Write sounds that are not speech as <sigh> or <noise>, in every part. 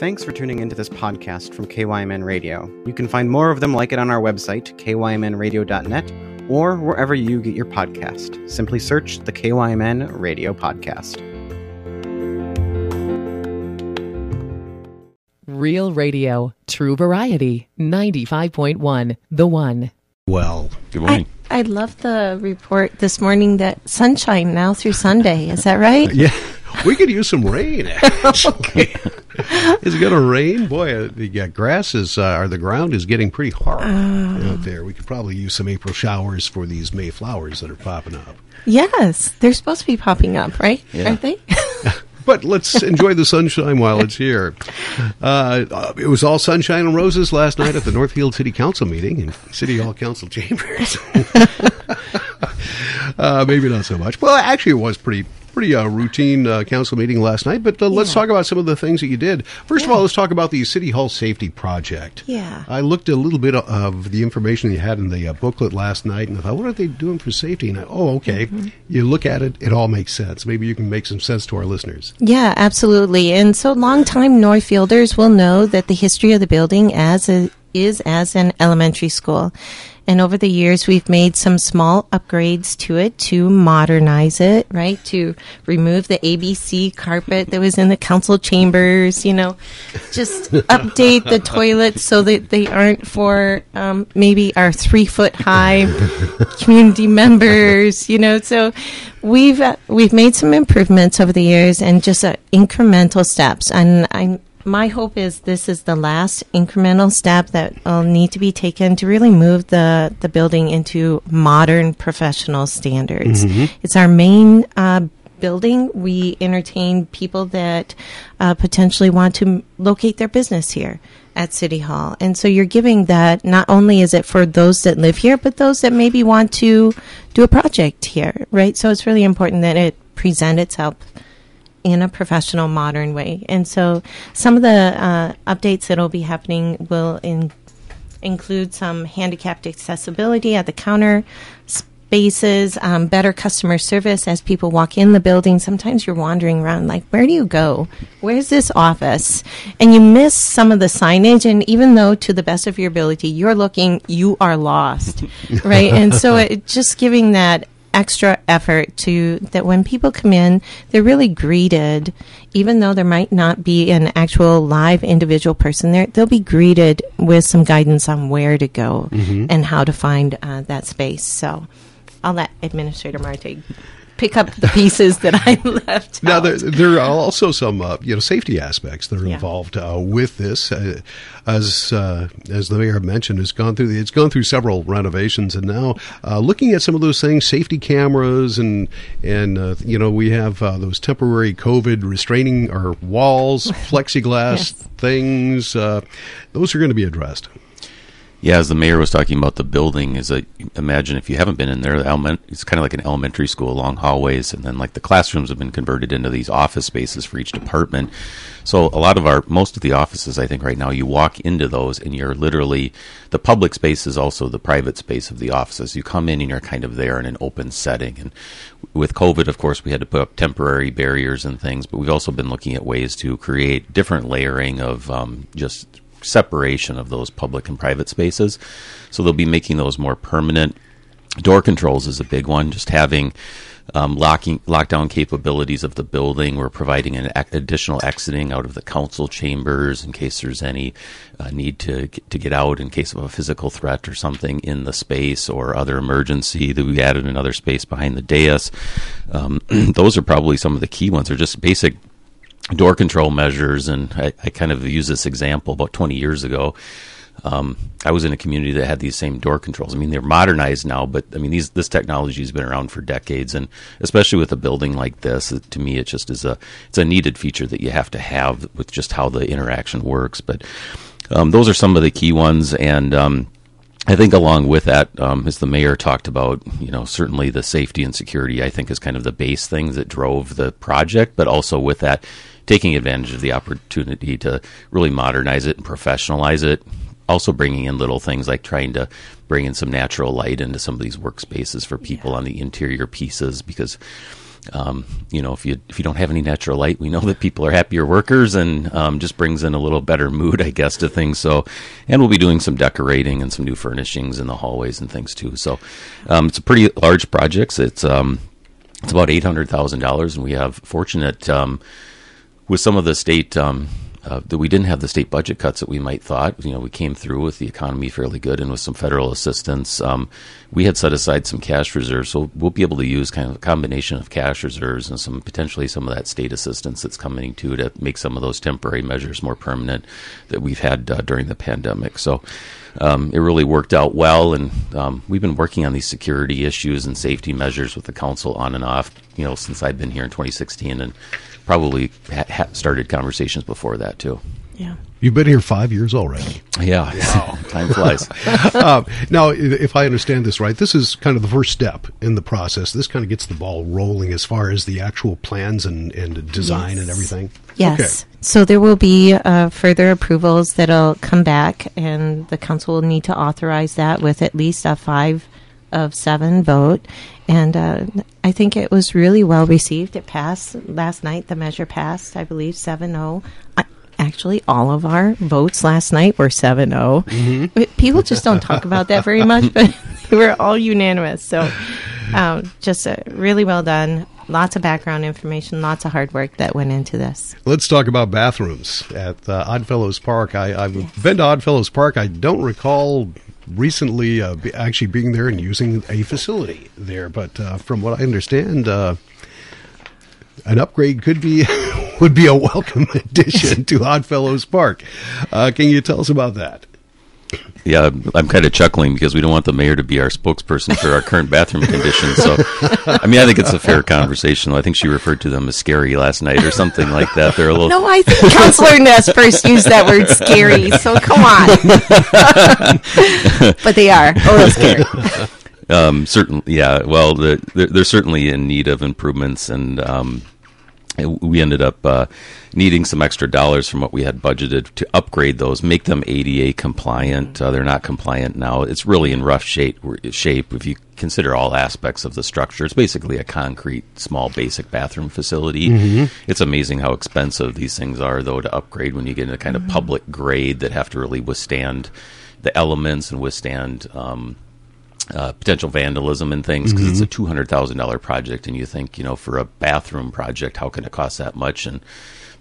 Thanks for tuning into this podcast from KYMN Radio. You can find more of them like it on our website, kymnradio.net, or wherever you get your podcast. Simply search the KYMN Radio Podcast. Real Radio, True Variety, 95.1, The One. Well, Good morning. I, I love the report this morning that sunshine now through Sunday. Is that right? <laughs> yeah, we could use some rain. Actually. <laughs> <laughs> is it going to rain? Boy, uh, the uh, grass is, uh, or the ground is getting pretty hard out there. We could probably use some April showers for these May flowers that are popping up. Yes, they're supposed to be popping up, right? Yeah. Aren't they? <laughs> <laughs> But let's enjoy the sunshine while it's here. Uh, uh, it was all sunshine and roses last night at the Northfield City Council meeting in City Hall Council chambers. uh, maybe not so much. Well, actually, it was pretty pretty uh, routine uh, council meeting last night. But uh, let's talk about some of the things that you did. First of all, let's talk about the City Hall Safety Project. Yeah. I looked a little bit of the information you had in the uh, booklet last night, and I thought, what are they doing for safety? And I, oh, okay. Mm-hmm. You look at it, it all makes sense. Maybe you can make some sense to our listeners. Yeah, absolutely. And so longtime Northfielders will know that the history of the building as a, is as an elementary school. And over the years, we've made some small upgrades to it to modernize it, right? To remove the ABC carpet that was in the council chambers, you know, just <laughs> update the toilets so that they aren't for um, maybe our three foot high <laughs> community members, you know. So we've uh, we've made some improvements over the years and just uh, incremental steps. And I my hope is this is the last incremental step that will need to be taken to really move the the building into modern professional standards. It's our main. Uh, building we entertain people that uh, potentially want to m- locate their business here at city hall and so you're giving that not only is it for those that live here but those that maybe want to do a project here right so it's really important that it present itself in a professional modern way and so some of the uh, updates that will be happening will in, include some handicapped accessibility at the counter spaces, um, better customer service as people walk in the building. Sometimes you're wandering around, like, where do you go? Where's this office? And you miss some of the signage. And even though, to the best of your ability, you're looking, you are lost, <laughs> right? And so it just giving that extra effort to that when people come in, they're really greeted, even though there might not be an actual live individual person there, they'll be greeted with some guidance on where to go and how to find uh, that space. So I'll let Administrator Martig pick up the pieces that I <laughs> left. Now there, there are also some uh, you know safety aspects that are Yeah. involved uh, with this. Uh, as uh, as the mayor mentioned, it's gone through it's gone through several renovations, and now uh, looking at some of those things, safety cameras, and and uh, you know we have uh, those temporary COVID restraining or walls, <laughs> plexiglass Yes. things. Uh, those are going to be addressed. Yeah, as the mayor was talking about the building, is a imagine if you haven't been in there, the element, it's kind of like an elementary school, long hallways, and then like the classrooms have been converted into these office spaces for each department. So a lot of our, most of the offices, I think right now, you walk into those and you're literally the public space is also the private space of the offices. You come in and you're kind of there in an open setting. And with COVID, of course, we had to put up temporary barriers and things, but we've also been looking at ways to create different layering of um, just separation of those public and private spaces. So they'll be making those more permanent. Door controls is a big one. Just having um, locking lockdown capabilities of the building. We're providing an additional exiting out of the council chambers in case there's any uh, need to to get out in case of a physical threat or something in the space or other emergency. That we added another space behind the dais. Um, <clears throat> those are probably some of the key ones. They're just basic door control measures, and I, I kind of use this example about 20 years ago. Um, I was in a community that had these same door controls. I mean, they're modernized now, but I mean, these this technology has been around for decades, and especially with a building like this, it, to me, it just is a it's a needed feature that you have to have with just how the interaction works. But um, those are some of the key ones, and um, I think along with that, um, as the mayor talked about, you know, certainly the safety and security, I think, is kind of the base things that drove the project, but also with that, taking advantage of the opportunity to really modernize it and professionalize it. Also, bringing in little things like trying to bring in some natural light into some of these workspaces for people on the interior pieces because um, you know, if you if you don't have any natural light, we know that people are happier workers, and um, just brings in a little better mood, I guess, to things. So, and we'll be doing some decorating and some new furnishings in the hallways and things too. So, um, it's a pretty large project. It's um, it's about eight hundred thousand dollars, and we have fortunate um, with some of the state. Um, uh, that we didn't have the state budget cuts that we might thought. You know, we came through with the economy fairly good and with some federal assistance. Um, we had set aside some cash reserves, so we'll be able to use kind of a combination of cash reserves and some potentially some of that state assistance that's coming to to make some of those temporary measures more permanent that we've had uh, during the pandemic. So. Um, it really worked out well, and um, we've been working on these security issues and safety measures with the council on and off, you know, since I've been here in 2016, and probably ha- started conversations before that too. Yeah. You've been here five years already. Yeah, wow. <laughs> time flies. uh, <laughs> now, if I understand this right, this is kind of the first step in the process. This kind of gets the ball rolling as far as the actual plans and, and design Yes. and everything. Yes. So there will be uh, further approvals that'll come back, and the council will need to authorize that with at least a five of seven vote. And uh, I think it was really well received. It passed last night. The measure passed, I believe, 7 0. Actually, all of our votes last night were 7 0. People just don't talk about that very much, but <laughs> they were all unanimous. So um, just uh, really well done. Lots of background information, lots of hard work that went into this. Let's talk about bathrooms at uh, Oddfellows Park. I, I've been to Oddfellows Park. I don't recall recently uh, be, actually being there and using a facility there, but uh, from what I understand, uh, an upgrade could be <laughs> would be a <laughs> welcome addition to Oddfellows Park. Uh, can you tell us about that? Yeah, I'm kind of chuckling because we don't want the mayor to be our spokesperson for our current bathroom conditions. So, I mean, I think it's a fair conversation. I think she referred to them as scary last night or something like that. They're a little. No, I think Councilor Ness first used that word scary, so come on. <laughs> but they are a little scary. Um, certain, yeah. Well, the, they're, they're certainly in need of improvements, and um, we ended up uh, needing some extra dollars from what we had budgeted to upgrade those, make them ADA compliant. Uh, they're not compliant now. It's really in rough shape. Shape if you consider all aspects of the structure. It's basically a concrete, small, basic bathroom facility. It's amazing how expensive these things are, though, to upgrade when you get into kind of public grade that have to really withstand the elements and withstand. Um, uh, potential vandalism and things because it's a two hundred thousand dollar project, and you think you know for a bathroom project, how can it cost that much? And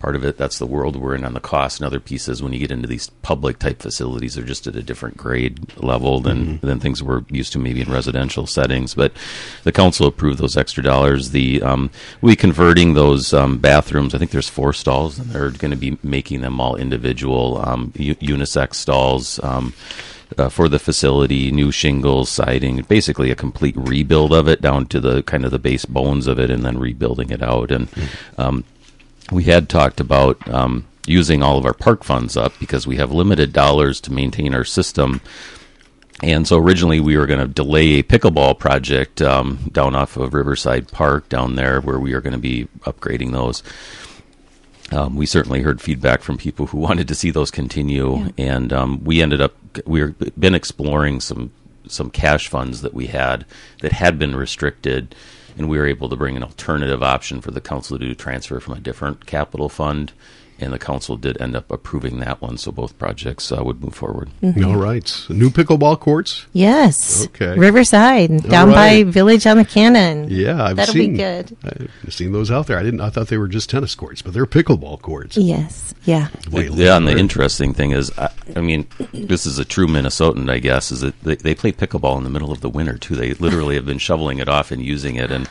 part of it that's the world we're in on the cost. And other pieces when you get into these public type facilities, they're just at a different grade level than than things we're used to maybe in residential settings. But the council approved those extra dollars. The um, we converting those um, bathrooms. I think there's four stalls, and they're going to be making them all individual um, u- unisex stalls. Uh, for the facility, new shingles, siding, basically a complete rebuild of it down to the kind of the base bones of it, and then rebuilding it out. And um, we had talked about um, using all of our park funds up because we have limited dollars to maintain our system. And so originally we were going to delay a pickleball project um, down off of Riverside Park down there where we are going to be upgrading those. Um, we certainly heard feedback from people who <laughs> wanted to see those continue, and um, we ended up we've been exploring some some cash funds that we had that had been restricted, and we were able to bring an alternative option for the council to do transfer from a different capital fund, and the council did end up approving that one, so both projects uh, would move forward. All right. New pickleball courts? Yes. Okay. Riverside, down right. by Village on the Cannon. Yeah, I've That'll seen be good. I've seen those out there. I didn't I thought they were just tennis courts, but they're pickleball courts. Yes. Yeah. Wait, yeah, and the interesting thing is, I, I mean, <clears throat> this is a true Minnesotan, I guess, is that they, they play pickleball in the middle of the winter too. They literally have been shoveling it off and using it, and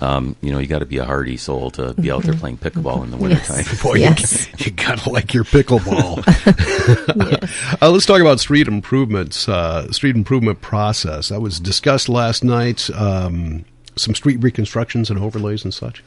um, you know, you got to be a hardy soul to be out there playing pickleball in the wintertime. Yes. <laughs> Boy, Yes. you, <laughs> you gotta like your pickleball. <laughs> uh, let's talk about street improvements. Uh, street improvement process that was discussed last night. Um, some street reconstructions and overlays and such.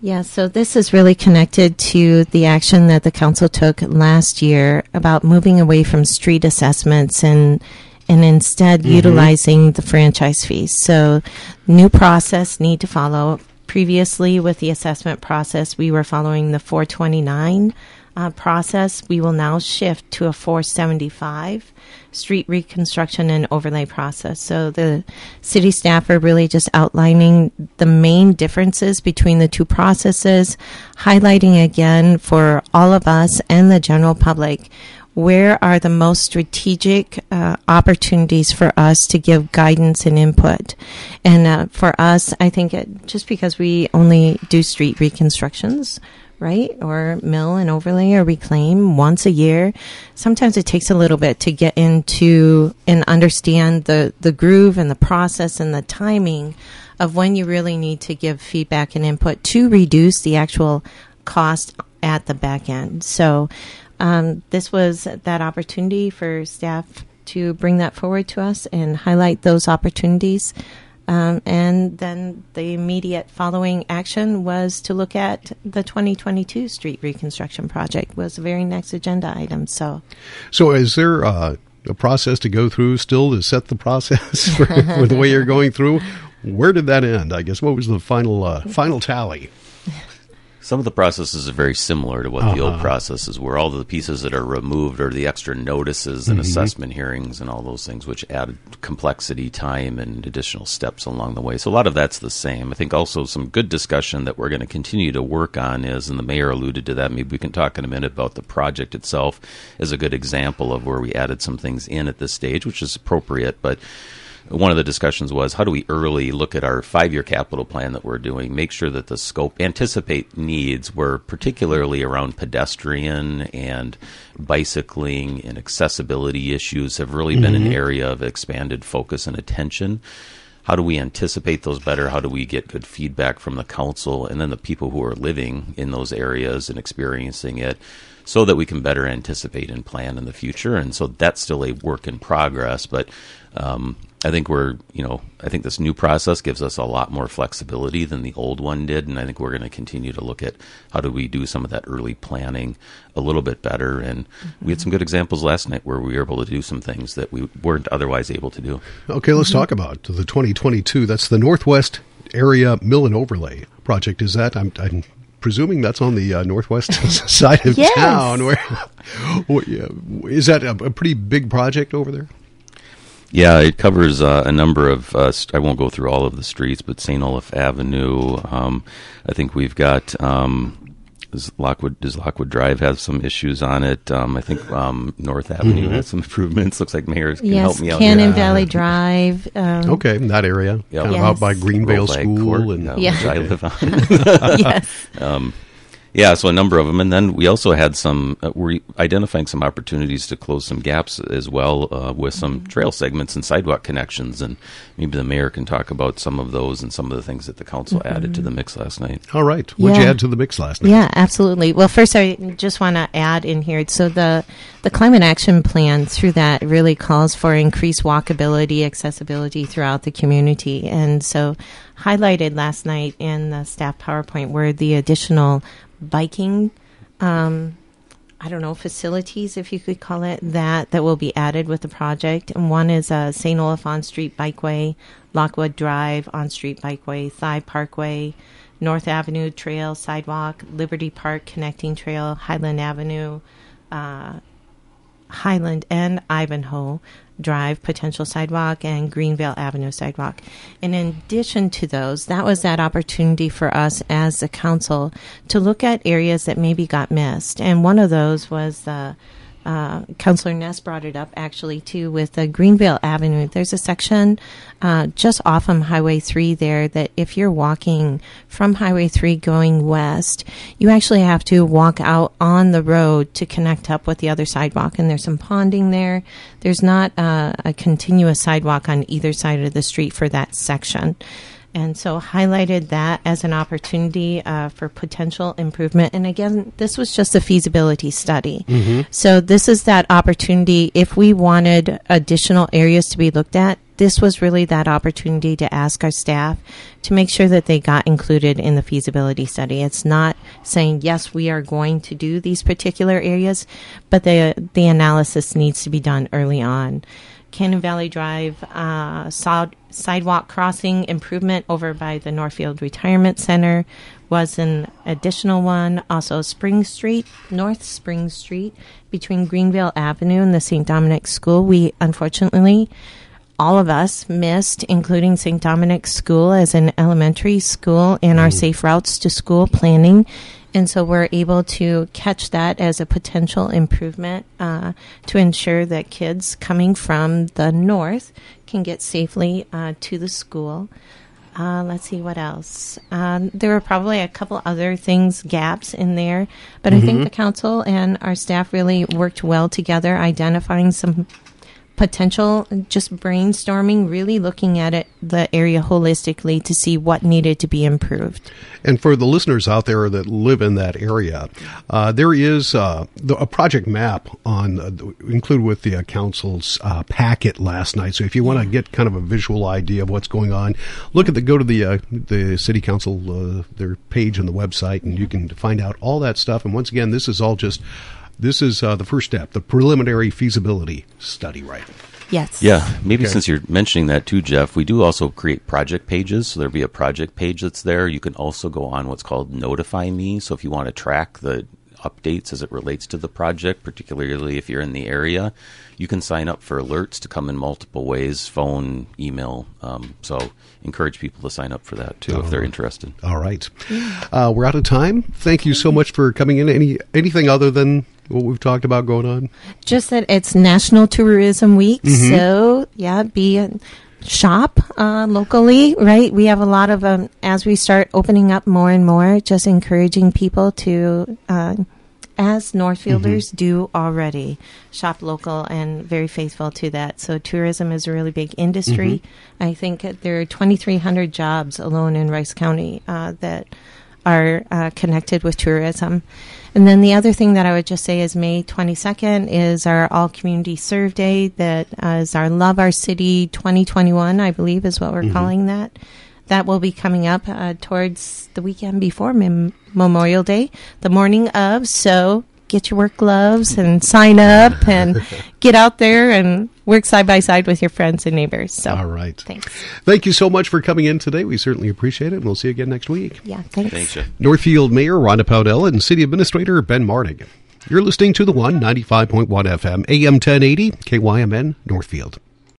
Yeah, so this is really connected to the action that the council took last year about moving away from street assessments and and instead utilizing the franchise fees. So new process need to follow. Previously with the assessment process, we were following the 429 uh, process, we will now shift to a 475 street reconstruction and overlay process. So the city staff are really just outlining the main differences between the two processes, highlighting again for all of us and the general public where are the most strategic uh, opportunities for us to give guidance and input? And uh, for us, I think it, just because we only do street reconstructions, right, or mill and overlay or reclaim once a year, sometimes it takes a little bit to get into and understand the, the groove and the process and the timing of when you really need to give feedback and input to reduce the actual cost at the back end. So um, this was that opportunity for staff to bring that forward to us and highlight those opportunities. Um, and then the immediate following action was to look at the 2022 street reconstruction project was the very next agenda item. So, so is there uh, a process to go through still to set the process <laughs> for, for, the way you're going through? Where did that end? I guess what was the final uh, final tally? <laughs> Some of the processes are very similar to what uh-huh. the old uh-huh. processes were. All the pieces that are removed are the extra notices and mm-hmm. assessment hearings and all those things, which add complexity, time, and additional steps along the way. So a lot of that's the same. I think also some good discussion that we're going to continue to work on is, and the mayor alluded to that. Maybe we can talk in a minute about the project itself as a good example of where we added some things in at this stage, which is appropriate, but one of the discussions was how do we early look at our five year capital plan that we're doing, make sure that the scope, anticipate needs were particularly around pedestrian and bicycling and accessibility issues have really mm-hmm. been an mm-hmm. area of expanded focus and attention. How do we anticipate those better? How do we get good feedback from the council and then the people who are living in those areas and experiencing it? so that we can better anticipate and plan in the future. And so that's still a work in progress, but um, I think we're, you know, I think this new process gives us a lot more flexibility than the old one did, and I think we're going to continue to look at how do we do some of that early planning a little bit better. And mm-hmm. we had some good examples last night where we were able to do some things that we weren't otherwise able to do. Okay, let's mm-hmm. talk about the 2022. That's the Northwest Area Mill and Overlay project. Is that I'm, I'm presuming that's on the uh, northwest <laughs> side of yes. town? Where, <laughs> is that a, a pretty big project over there? Yeah, it covers uh, a number of. Uh, st- I won't go through all of the streets, but St. Olaf Avenue. Um, I think we've got. Um, does Lockwood does Lockwood Drive have some issues on it? Um, I think um, North Avenue mm-hmm. has some improvements. Looks like mayors can yes, help me out. Cannon Valley Drive. Um, okay, that area. Yep. Kind of out by Greenvale School Court, and uh, yeah. which I live on. <laughs> yes. <laughs> Yeah, so a number of them, and then we also had some. Uh, we're identifying some opportunities to close some gaps as well uh, with some mm-hmm. trail segments and sidewalk connections, and maybe the mayor can talk about some of those and some of the things that the council mm-hmm. added to the mix last night. All right, what'd yeah. you add to the mix last night? Yeah, absolutely. Well, first I just want to add in here. So the the climate action plan through that really calls for increased walkability, accessibility throughout the community, and so highlighted last night in the staff PowerPoint were the additional biking, um, I don't know, facilities, if you could call it that, that will be added with the project. And one is uh, St. Olaf on Street Bikeway, Lockwood Drive on Street Bikeway, Thye Parkway, North Avenue Trail Sidewalk, Liberty Park Connecting Trail, Highland Avenue, uh, Highland and Ivanhoe Drive potential sidewalk and Greenvale Avenue sidewalk. And in addition to those, that was that opportunity for us as a council to look at areas that maybe got missed. And one of those was the uh, Councillor Ness brought it up actually too with the Greenvale Avenue. There's a section uh, just off from Highway 3 there that if you're walking from Highway 3 going west, you actually have to walk out on the road to connect up with the other sidewalk. And there's some ponding there. There's not uh, a continuous sidewalk on either side of the street for that section and so highlighted that as an opportunity uh, for potential improvement. And again, this was just a feasibility study. Mm-hmm. So this is that opportunity. If we wanted additional areas to be looked at, this was really that opportunity to ask our staff to make sure that they got included in the feasibility study. It's not saying yes, we are going to do these particular areas, but the the analysis needs to be done early on Cannon Valley Drive uh, sod- sidewalk crossing improvement over by the Northfield Retirement Center was an additional one. Also, Spring Street, North Spring Street, between Greenvale Avenue and the St. Dominic School. We unfortunately all of us missed, including St. Dominic School as an elementary school in our safe routes to school planning. And so we're able to catch that as a potential improvement uh, to ensure that kids coming from the north can get safely uh, to the school. Uh, let's see what else. Um, there were probably a couple other things, gaps in there, but I think the council and our staff really worked well together, identifying some potential just brainstorming really looking at it the area holistically to see what needed to be improved And for the listeners out there that live in that area, uh, there is uh, the, a project map on uh, included with the uh, council's uh, packet last night. So if you want to get kind of a visual idea of what's going on, look at the go to the uh, the city council uh, their page on the website, and you can find out all that stuff. And once again, this is all just this is uh, the first step, the preliminary feasibility study, right? yes Yeah, maybe Okay. since you're mentioning that too, Jeff, we do also create project pages. So there'll be a project page that's there. You can also go on what's called Notify Me. So if you want to track the updates as it relates to the project, particularly if you're in the area, you can sign up for alerts to come in multiple ways phone, email. Um, so encourage people to sign up for that too if they're interested. All right, uh, we're out of time. Thank you so much for coming in. Any anything other than what we've talked about going on? just that it's national tourism week so yeah be a shop uh, locally right? We have a lot of um, as we start opening up more and more just encouraging people to uh, as northfielders do already shop local and very faithful to that. So tourism is a really big industry. I think there are 2300 jobs alone in rice county uh, that are uh, connected with tourism. And then the other thing that I would just say is May 22nd is our All Community Serve Day. That uh, is our Love Our City 2021, I believe, is what we're calling that. That will be coming up uh, towards the weekend before Mem- Memorial Day, the morning of. So get your work gloves and sign up and <laughs> get out there and work side by side with your friends and neighbors. So, All right. thanks. Thank you so much for coming in today. We certainly appreciate it, and we'll see you again next week. Yeah, thanks. Thanks, Jeff. Northfield Mayor Rhonda Pownell and City Administrator Ben Martig. You're listening to the one ninety five point one FM, AM 1080, KYMN, Northfield.